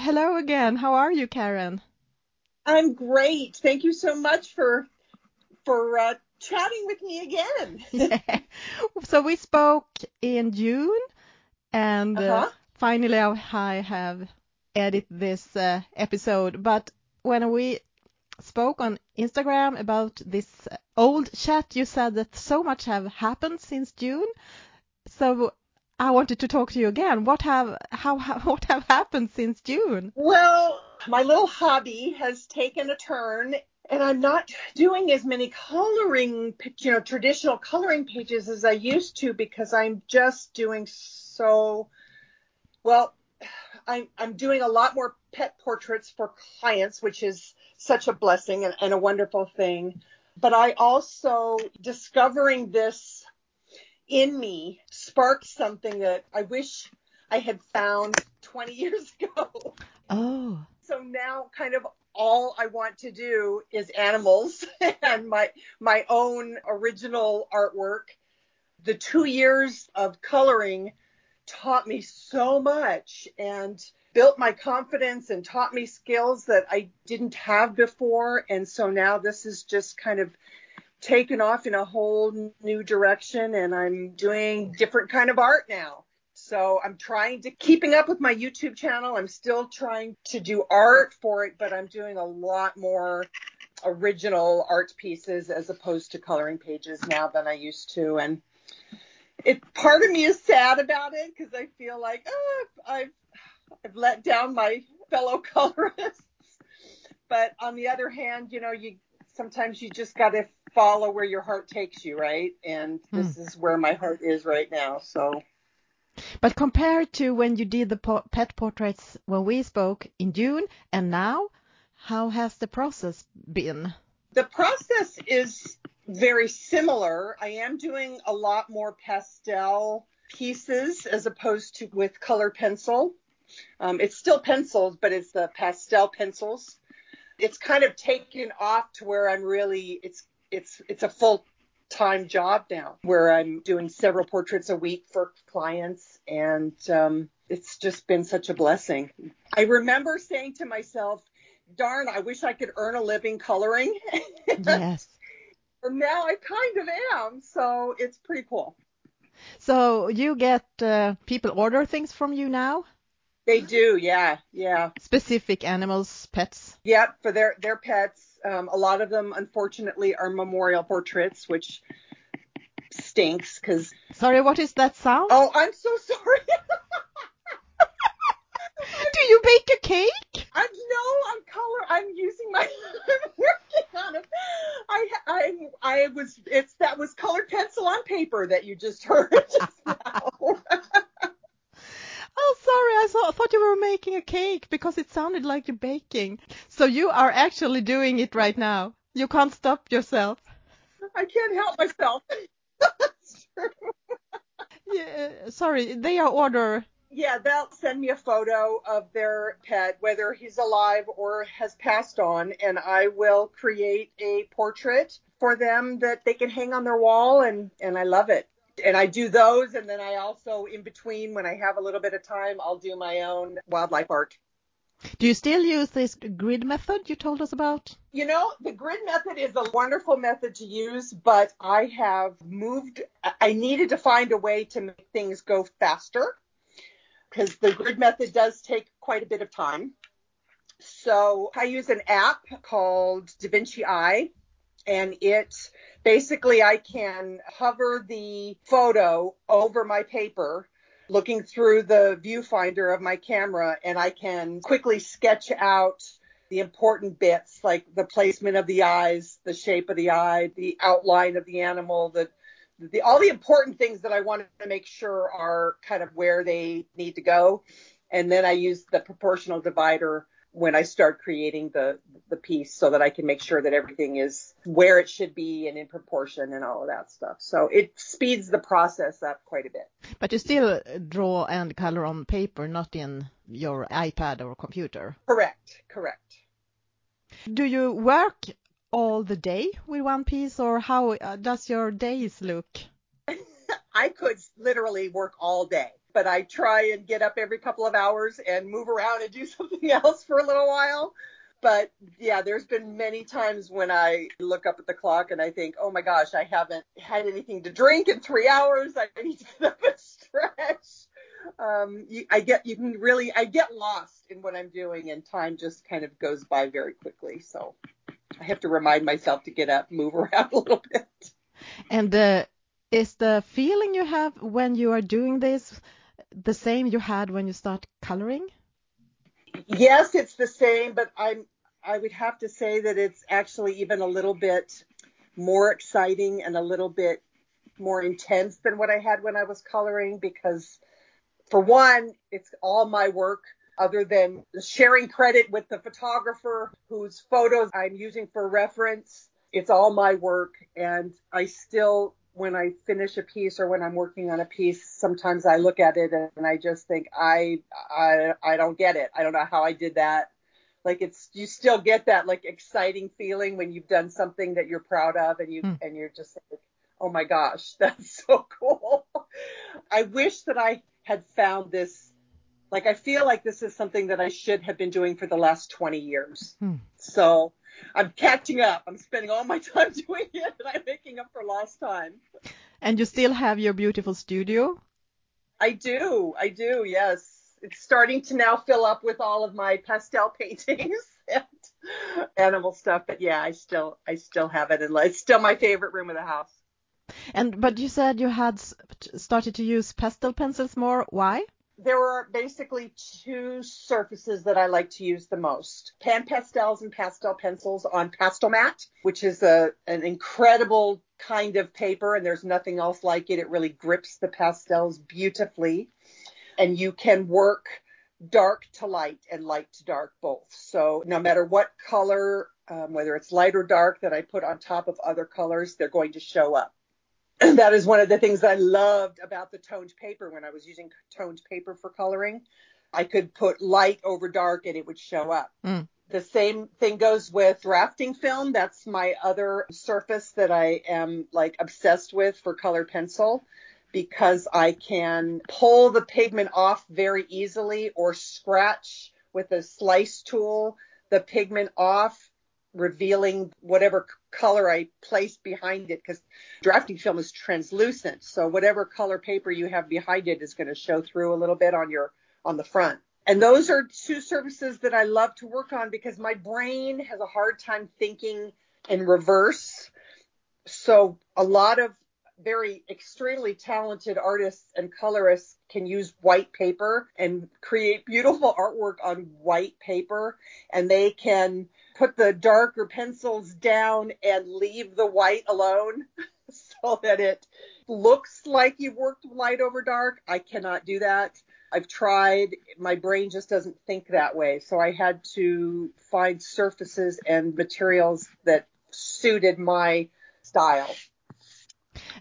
hello again. How are you, Karen? I'm great. Thank you so much for for uh, chatting with me again. yeah. So we spoke in June, and uh, Uh-huh. finally I have edited this uh, episode. But when we spoke on Instagram about this uh, old chat, you said that so much have happened since June. So I wanted to talk to you again. What have how, what have happened since June? Well, my little hobby has taken a turn, and I'm not doing as many coloring, you know, traditional coloring pages as I used to because I'm just doing so well. I'm I'm doing a lot more pet portraits for clients, which is such a blessing and, and a wonderful thing. But I also discovering this in me sparked something that I wish I had found 20 years ago. Oh, So now kind of all I want to do is animals and my my own original artwork. The 2 years of coloring taught me so much and built my confidence and taught me skills that I didn't have before and so now this is just kind of taken off in a whole new direction and I'm doing different kind of art now. So I'm trying to keeping up with my YouTube channel. I'm still trying to do art for it, but I'm doing a lot more original art pieces as opposed to coloring pages now than I used to and it part of me is sad about it because I feel like oh, I've I've let down my fellow colorists. But on the other hand, you know, you sometimes you just got to follow where your heart takes you, right? And this is where my heart is right now. So but compared to when you did the po- pet portraits when we spoke in June and now, how has the process been? the process is very similar. I am doing a lot more pastel pieces as opposed to with color pencil. Um, it's still pencils, but it's the pastel pencils. It's kind of taken off to where I'm really it's it's it's a full time job now where I'm doing several portraits a week for clients and um, it's just been such a blessing. I remember saying to myself, darn, I wish I could earn a living coloring. Yes. And now I kind of am, so it's pretty cool. So you get uh, people order things from you now? They do, yeah, yeah, Specific animals, pets? yep, for their their pets. Um, a lot of them, unfortunately, are memorial portraits, which stinks because. Sorry, what is that sound? Oh, I'm so sorry. Do you bake a cake? I'm no, I'm color. I'm using my. I'm working on it. I I I was. It's that was colored pencil on paper that you just heard just now. Oh, sorry, I saw, thought you were making a cake because it sounded like you're baking. So you are actually doing it right now. You can't stop yourself. I can't help myself. That's true. Yeah, sorry, they are order. Yeah, they'll send me a photo of their pet, whether he's alive or has passed on, and I will create a portrait for them that they can hang on their wall, and and I love it. And I do those, and then I also, in between, when I have a little bit of time, I'll do my own wildlife art. Do you still use this grid method you told us about? You know, the grid method is a wonderful method to use, but I have moved. I needed to find a way to make things go faster because the grid method does take quite a bit of time. So I use an app called DaVinci Eye, and it basically I can hover the photo over my paper looking through the viewfinder of my camera and I can quickly sketch out the important bits like the placement of the eyes, the shape of the eye, the outline of the animal, the the all the important things that I want to make sure are kind of where they need to go. And then I use the proportional divider when I start creating the the piece so that I can make sure that everything is where it should be and in proportion and all of that stuff. So it speeds the process up quite a bit. But you still draw and color on paper, not in your iPad or computer. Correct, correct. Do you work all the day with one piece, or how uh, does your days look? I could literally work all day. But I try and get up every couple of hours and move around and do something else for a little while. But yeah, there's been many times when I look up at the clock and I think, oh my gosh, I haven't had anything to drink in three hours. I need to get up and stretch. Um, you, I get, you can really, I get lost in what I'm doing and time just kind of goes by very quickly. So I have to remind myself to get up, move around a little bit. And is the feeling you have when you are doing this the same you had when you start coloring? Yes, it's the same, but I'm I would have to say that it's actually even a little bit more exciting and a little bit more intense than what I had when I was coloring because for one, it's all my work other than sharing credit with the photographer whose photos I'm using for reference. It's all my work and I still when I finish a piece or when I'm working on a piece, sometimes I look at it and I just think I I I don't get it. I don't know how I did that. Like it's you still get that like exciting feeling when you've done something that you're proud of and you hmm. and you're just like, oh my gosh, that's so cool. I wish that I had found this. Like I feel like this is something that I should have been doing for the last 20 years. Hmm. So I'm catching up. I'm spending all my time doing it, and I'm making up for lost time. And you still have your beautiful studio? I do. I do. Yes. It's starting to now fill up with all of my pastel paintings and animal stuff. But yeah, I still, I still have it, and it's still my favorite room of the house. And but you said you had started to use pastel pencils more. Why? There are basically two surfaces that I like to use the most. Pan pastels and pastel pencils on pastel Pastelmat, which is a an incredible kind of paper and there's nothing else like it. It really grips the pastels beautifully. And you can work dark to light and light to dark both. So no matter what color, um, whether it's light or dark that I put on top of other colors, they're going to show up. that is one of the things I loved about the toned paper when I was using toned paper for coloring. I could put light over dark and it would show up. Mm. The same thing goes with drafting film. That's my other surface that I am like obsessed with for color pencil because I can pull the pigment off very easily or scratch with a slice tool the pigment off revealing whatever color I place behind it because drafting film is translucent. So whatever color paper you have behind it is going to show through a little bit on your on the front. And those are two surfaces that I love to work on because my brain has a hard time thinking in reverse. So a lot of very extremely talented artists and colorists can use white paper and create beautiful artwork on white paper and they can put the darker pencils down and leave the white alone so that it looks like you've worked light over dark. I cannot do that. I've tried. My brain just doesn't think that way. So I had to find surfaces and materials that suited my style.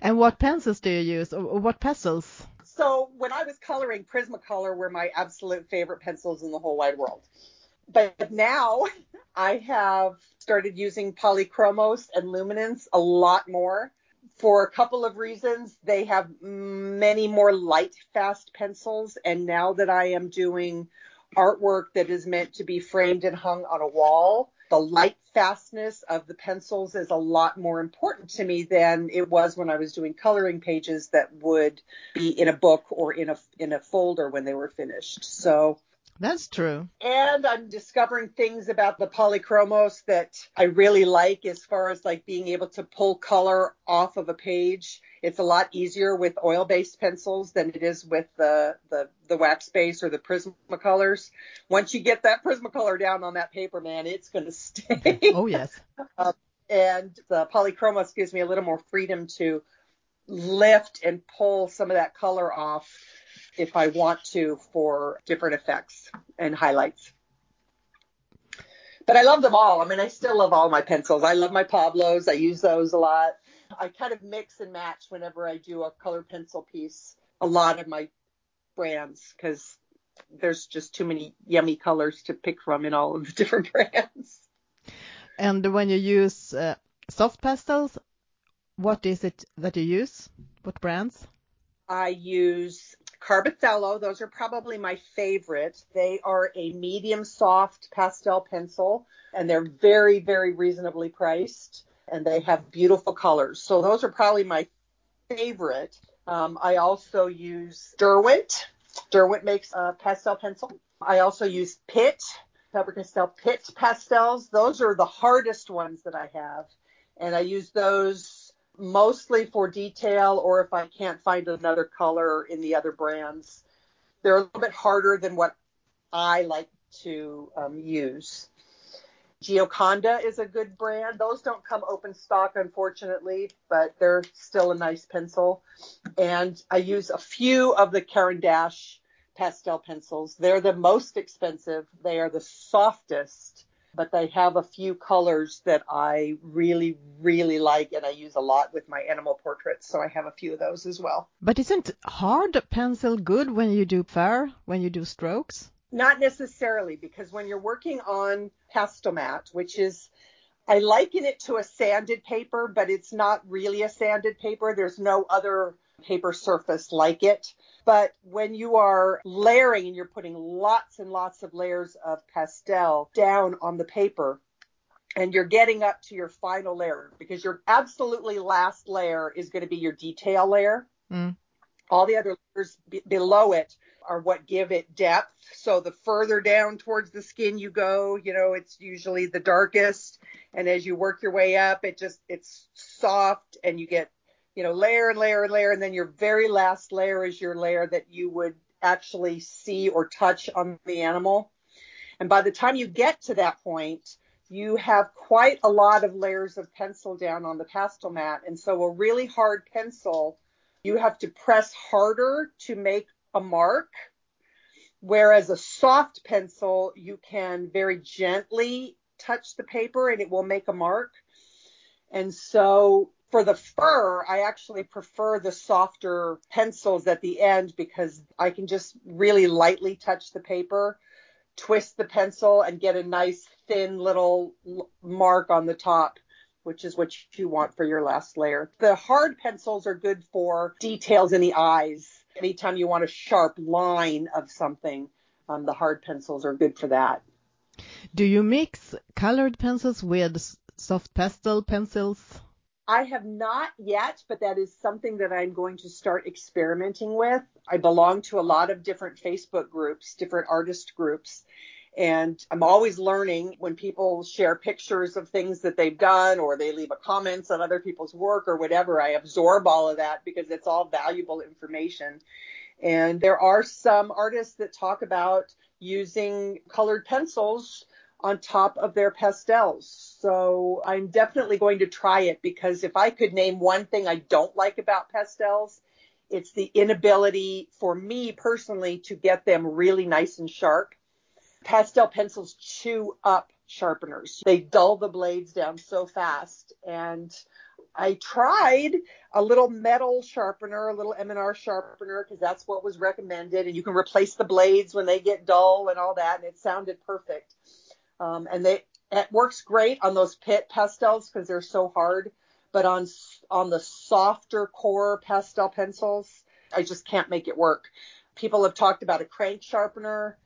And what pencils do you use? Or what pencils? So when I was coloring, Prismacolor were my absolute favorite pencils in the whole wide world. But now I have started using polychromos and luminance a lot more for a couple of reasons. They have many more light fast pencils. And now that I am doing artwork that is meant to be framed and hung on a wall, the light fastness of the pencils is a lot more important to me than it was when I was doing coloring pages that would be in a book or in a in a folder when they were finished. So that's true. And I'm discovering things about the polychromos that I really like as far as like being able to pull color off of a page. It's a lot easier with oil-based pencils than it is with the, the, the wax base or the Prismacolors. Once you get that Prismacolor down on that paper, man, it's going to stay. Oh, yes. um, and the polychromos gives me a little more freedom to lift and pull some of that color off if I want to for different effects and highlights. But I love them all. I mean, I still love all my pencils. I love my Pablos. I use those a lot. I kind of mix and match whenever I do a color pencil piece, a lot of my brands, because there's just too many yummy colors to pick from in all of the different brands. And when you use uh, soft pastels, what is it that you use? What brands? I use Carbothello, those are probably my favorite. They are a medium soft pastel pencil and they're very, very reasonably priced and they have beautiful colors. So those are probably my favorite. Um, I also use Derwent. Derwent makes a pastel pencil. I also use Pitt, Faber-Castell Pitt pastels. Those are the hardest ones that I have. And I use those mostly for detail or if I can't find another color in the other brands. They're a little bit harder than what I like to um, use. Gioconda is a good brand. Those don't come open stock, unfortunately, but they're still a nice pencil. And I use a few of the Caran d'Ache pastel pencils. They're the most expensive. They are the softest, but they have a few colors that I really, really like and I use a lot with my animal portraits. So I have a few of those as well. But isn't hard pencil good when you do fur, when you do strokes? Not necessarily, because when you're working on Pastelmat, which is, I liken it to a sanded paper, but it's not really a sanded paper. There's no other paper surface like it. But when you are layering and you're putting lots and lots of layers of pastel down on the paper, and you're getting up to your final layer because your absolutely last layer is going to be your detail layer. Mm. All the other layers b- below it are what give it depth. So the further down towards the skin you go, you know, it's usually the darkest. And as you work your way up, it just, it's soft and you get, you know, layer and layer and layer. And then your very last layer is your layer that you would actually see or touch on the animal. And by the time you get to that point, you have quite a lot of layers of pencil down on the Pastelmat. And so a really hard pencil, you have to press harder to make a mark, whereas a soft pencil, you can very gently touch the paper and it will make a mark. And so for the fur, I actually prefer the softer pencils at the end because I can just really lightly touch the paper, twist the pencil, and get a nice thin little mark on the top, which is what you want for your last layer. The hard pencils are good for details in the eyes anytime you want a sharp line of something, um, the hard pencils are good for that. Do you mix colored pencils with soft pastel pencils? I have not yet, but that is something that I'm going to start experimenting with. I belong to a lot of different Facebook groups, different artist groups, and I'm always learning when people share pictures of things that they've done or they leave a comments on other people's work or whatever. I absorb all of that because it's all valuable information. And there are some artists that talk about using colored pencils on top of their pastels. So I'm definitely going to try it because if I could name one thing I don't like about pastels, it's the inability for me personally to get them really nice and sharp pastel pencils chew up sharpeners. They dull the blades down so fast. And I tried a little metal sharpener, a little M&R sharpener, because that's what was recommended. And you can replace the blades when they get dull and all that. And it sounded perfect. Um, and they, it works great on those Pitt pastels because they're so hard. But on, on the softer core pastel pencils, I just can't make it work. People have talked about a crank sharpener.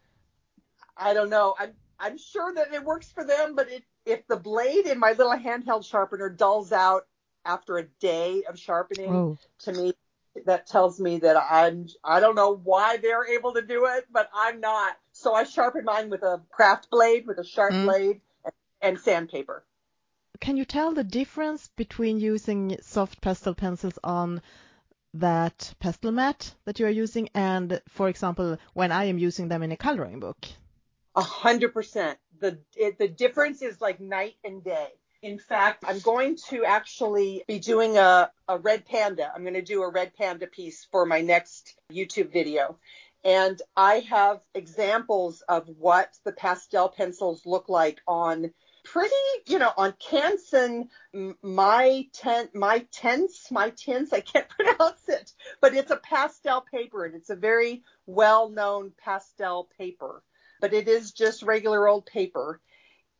I don't know. I'm I'm sure that it works for them, but it, if the blade in my little handheld sharpener dulls out after a day of sharpening, oh. to me that tells me that I'm I don't know why they're able to do it, but I'm not. So I sharpen mine with a craft blade, with a sharp mm. blade, and, and sandpaper. Can you tell the difference between using soft pastel pencils on that pastel mat that you are using and, for example, when I am using them in a coloring book? A hundred percent. The it, the difference is like night and day. In fact, I'm going to actually be doing a, a red panda. I'm going to do a red panda piece for my next YouTube video. And I have examples of what the pastel pencils look like on pretty, you know, on Canson, my ten, my tense, my tints, I can't pronounce it, but it's a pastel paper and it's a very well known pastel paper but it is just regular old paper.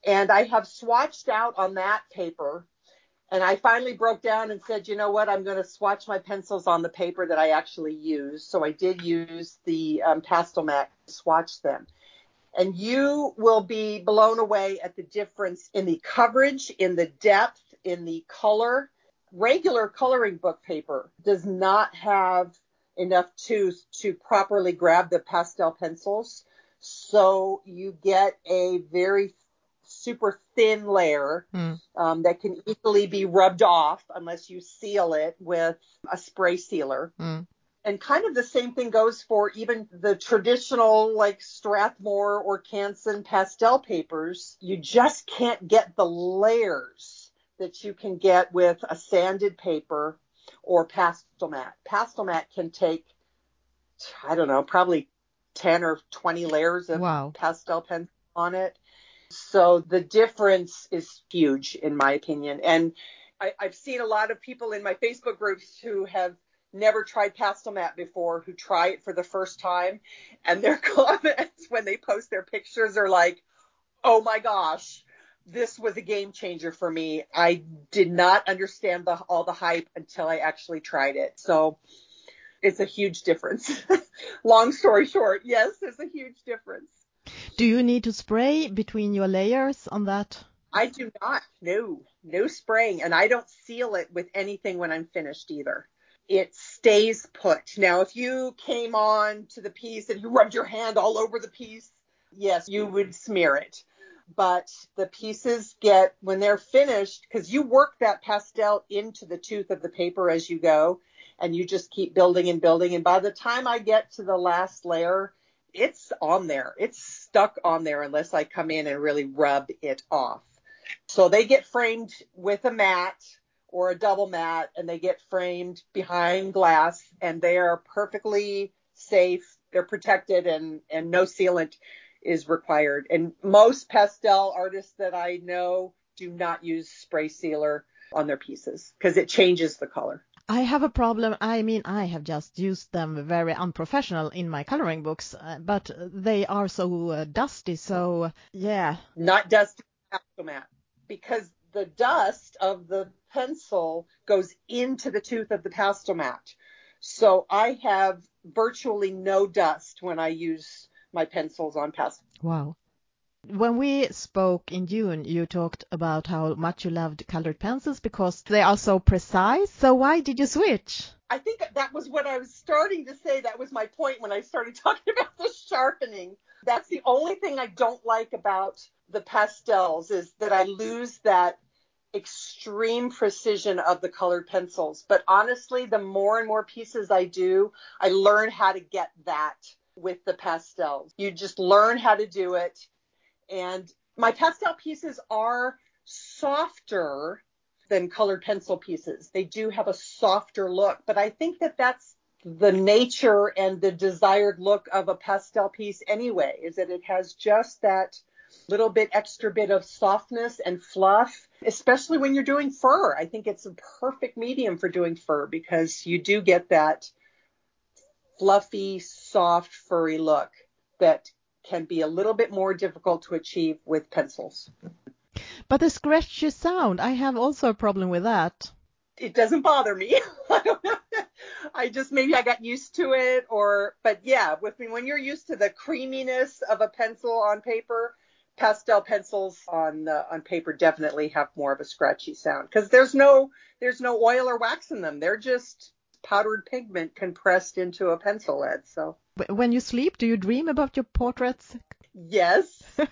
And I have swatched out on that paper And I finally broke down and said, you know what, I'm going to swatch my pencils on the paper that I actually use. So I did use the um, Pastelmat to swatch them. And you will be blown away at the difference in the coverage, in the depth, in the color. Regular coloring book paper does not have enough tooth to properly grab the pastel pencils. So you get a very super thin layer mm. um, that can easily be rubbed off unless you seal it with a spray sealer. Mm. And kind of the same thing goes for even the traditional like Strathmore or Canson pastel papers. You just can't get the layers that you can get with a sanded paper or Pastelmat. Pastel mat can take, I don't know, probably 10 or 20 layers of wow. pastel pen on it. So the difference is huge, in my opinion. And I, I've seen a lot of people in my Facebook groups who have never tried Pastelmat before who try it for the first time and their comments when they post their pictures are like, "Oh my gosh, this was a game changer for me. I did not understand the, all the hype until I actually tried it." So it's a huge difference. Long story short, yes, there's a huge difference. Do you need to spray between your layers on that? I do not. No, no spraying. And I don't seal it with anything when I'm finished either. It stays put. Now, if you came on to the piece and you rubbed your hand all over the piece, yes, you would smear it. But the pieces get, when they're finished, because you work that pastel into the tooth of the paper as you go, and you just keep building and building. And by the time I get to the last layer, it's on there. It's stuck on there unless I come in and really rub it off. So they get framed with a mat or a double mat and they get framed behind glass and they are perfectly safe. They're protected and, and no sealant is required. And most pastel artists that I know do not use spray sealer on their pieces because it changes the color. I have a problem. I mean, I have just used them very unprofessional in my coloring books, uh, but they are so uh, dusty. So yeah, not dusty mat because the dust of the pencil goes into the tooth of the Pastelmat. So I have virtually no dust when I use my pencils on pastel. Wow. When we spoke in June, you talked about how much you loved colored pencils because they are so precise. So why did you switch? I think that was what I was starting to say. That was my point when I started talking about the sharpening. That's the only thing I don't like about the pastels is that I lose that extreme precision of the colored pencils. But honestly, the more and more pieces I do, I learn how to get that with the pastels. You just learn how to do it and my pastel pieces are softer than colored pencil pieces. They do have a softer look, but I think that that's the nature and the desired look of a pastel piece anyway, is that it has just that little bit extra bit of softness and fluff, especially when you're doing fur. I think it's a perfect medium for doing fur because you do get that fluffy, soft, furry look that can be a little bit more difficult to achieve with pencils. But the scratchy sound, I have also a problem with that. It doesn't bother me. I just maybe I got used to it or but yeah, with me when you're used to the creaminess of a pencil on paper, pastel pencils on uh, on paper definitely have more of a scratchy sound because there's no there's no oil or wax in them. They're just powdered pigment compressed into a pencil lead. So when you sleep, do you dream about your portraits? Yes. I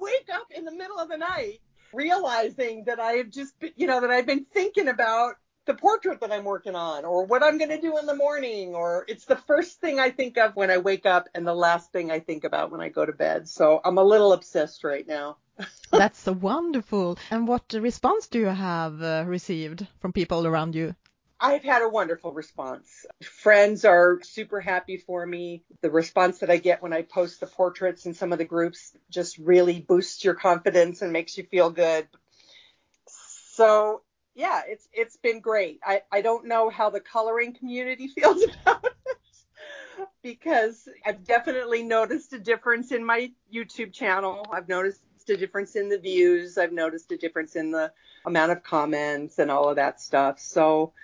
wake up in the middle of the night realizing that I have just, you know, that I've been thinking about the portrait that I'm working on or what I'm going to do in the morning or it's the first thing I think of when I wake up and the last thing I think about when I go to bed. So I'm a little obsessed right now. That's so wonderful. And what response do you have uh, received from people around you? I've had a wonderful response. Friends are super happy for me. The response that I get when I post the portraits in some of the groups just really boosts your confidence and makes you feel good. So yeah, it's it's been great. I, I don't know how the coloring community feels about it because I've definitely noticed a difference in my YouTube channel. I've noticed a difference in the views. I've noticed a difference in the amount of comments and all of that stuff. So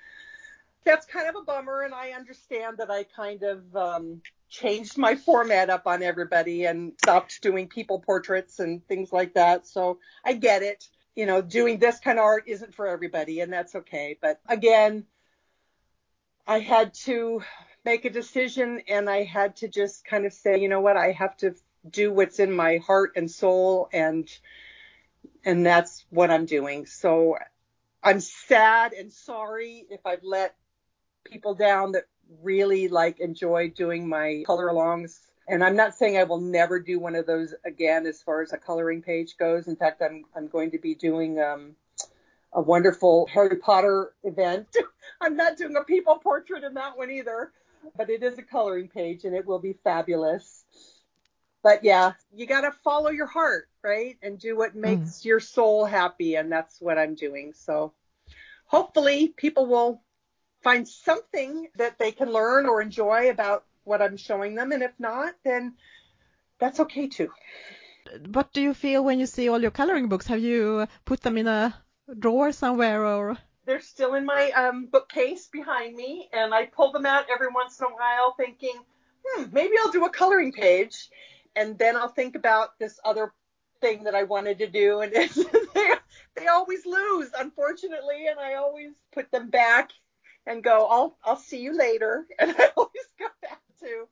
that's kind of a bummer. And I understand that I kind of um, changed my format up on everybody and stopped doing people portraits and things like that. So I get it. You know, doing this kind of art isn't for everybody, and that's okay. But again, I had to make a decision and I had to just kind of say, you know what, I have to do what's in my heart and soul and and that's what I'm doing. So I'm sad and sorry if I've let people down that really like enjoy doing my color alongs. And I'm not saying I will never do one of those again as far as a coloring page goes. In fact, I'm I'm going to be doing um, a wonderful Harry Potter event. I'm not doing a people portrait in that one either, but it is a coloring page and it will be fabulous. But yeah, you got to follow your heart, right? And do what mm. makes mm. your soul happy. And that's what I'm doing. So hopefully people will find something that they can learn or enjoy about what I'm showing them. And if not, then that's okay too. What do you feel when you see all your coloring books? Have you put them in a drawer somewhere or? They're still in my um, bookcase behind me, and I pull them out every once in a while, thinking, hmm, maybe I'll do a coloring page, and then I'll think about this other thing that I wanted to do, and they, they always lose, unfortunately, and I always put them back and go, I'll I'll see you later, and I always go back to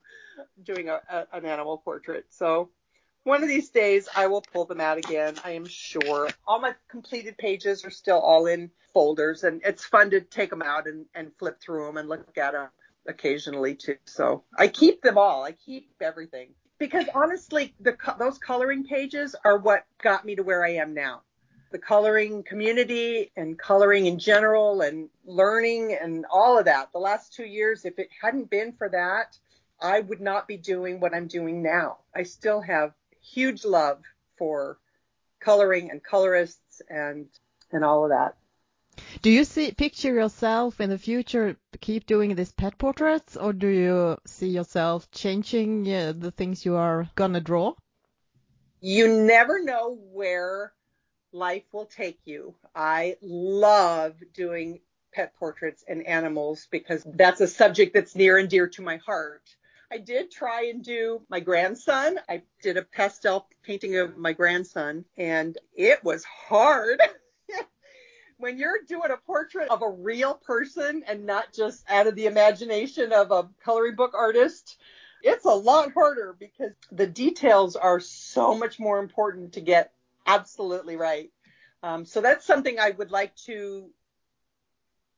doing a, a, an animal portrait. So one of these days I will pull them out again. I am sure. All my completed pages are still all in folders, and it's fun to take them out and, and flip through them and look at them occasionally too. So I keep them all. I keep everything because honestly, the those coloring pages are what got me to where I am now the coloring community and coloring in general and learning and all of that. The last two years, if it hadn't been for that, I would not be doing what I'm doing now. I still have huge love for coloring and colorists and and all of that. Do you see picture yourself in the future keep doing these pet portraits, or do you see yourself changing uh, the things you are gonna draw? You never know where life will take you. I love doing pet portraits and animals because that's a subject that's near and dear to my heart. I did try and do my grandson. I did a pastel painting of my grandson and it was hard. when you're doing a portrait of a real person and not just out of the imagination of a coloring book artist, it's a lot harder because the details are so much more important to get absolutely right. Um, so that's something I would like to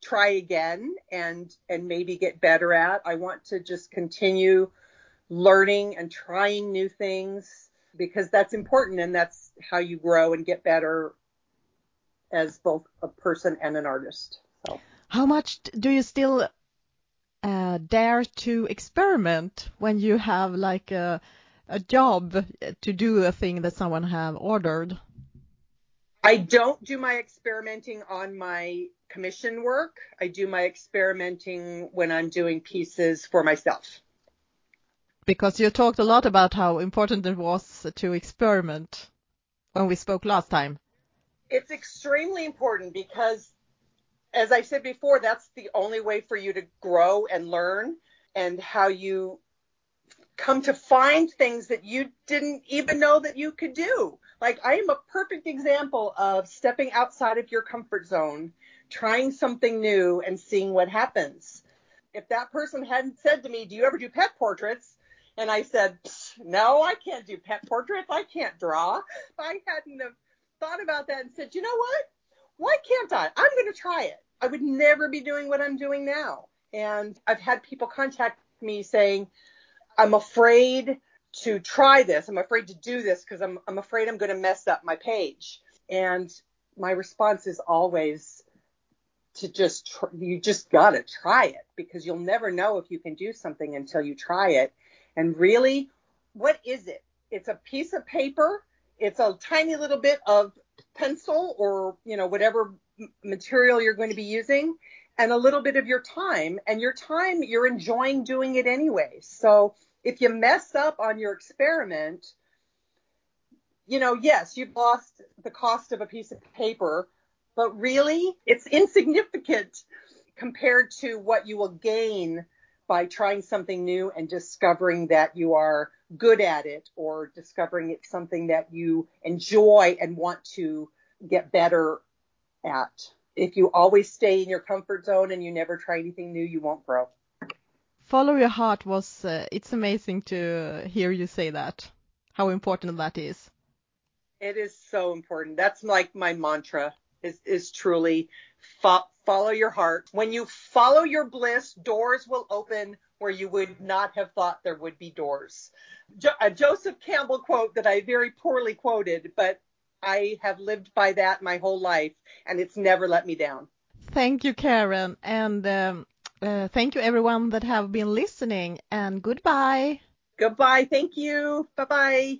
try again and and maybe get better at. I want to just continue learning and trying new things because that's important and that's how you grow and get better as both a person and an artist. So. How much do you still uh, dare to experiment when you have like a a job to do a thing that someone have ordered? I don't do my experimenting on my commission work. I do my experimenting when I'm doing pieces for myself. Because you talked a lot about how important it was to experiment when we spoke last time. It's extremely important because, as I said before, that's the only way for you to grow and learn and how you come to find things that you didn't even know that you could do. Like I am a perfect example of stepping outside of your comfort zone, trying something new and seeing what happens. If that person hadn't said to me, "Do you ever do pet portraits?" and I said, "No, I can't do pet portraits. I can't draw." I hadn't have thought about that and said, "You know what? Why can't I? I'm going to try it." I would never be doing what I'm doing now. And I've had people contact me saying, I'm afraid to try this. I'm afraid to do this because I'm, I'm afraid I'm going to mess up my page. And my response is always to just, tr- you just got to try it because you'll never know if you can do something until you try it. And really, what is it? It's a piece of paper. It's a tiny little bit of pencil or, you know, whatever material you're going to be using and a little bit of your time and your time you're enjoying doing it anyway. So if you mess up on your experiment, you know, yes, you've lost the cost of a piece of paper, but really it's insignificant compared to what you will gain by trying something new and discovering that you are good at it or discovering it's something that you enjoy and want to get better at. If you always stay in your comfort zone and you never try anything new, you won't grow. Follow your heart was, uh, it's amazing to hear you say that, how important that is. It is so important. That's like my mantra is, is truly fo- follow your heart. When you follow your bliss, doors will open where you would not have thought there would be doors. Jo- a Joseph Campbell quote that I very poorly quoted, but I have lived by that my whole life and it's never let me down. Thank you, Karen. And um, uh, Uh, thank you, everyone that have been listening. And goodbye. Goodbye. Thank you. Bye bye.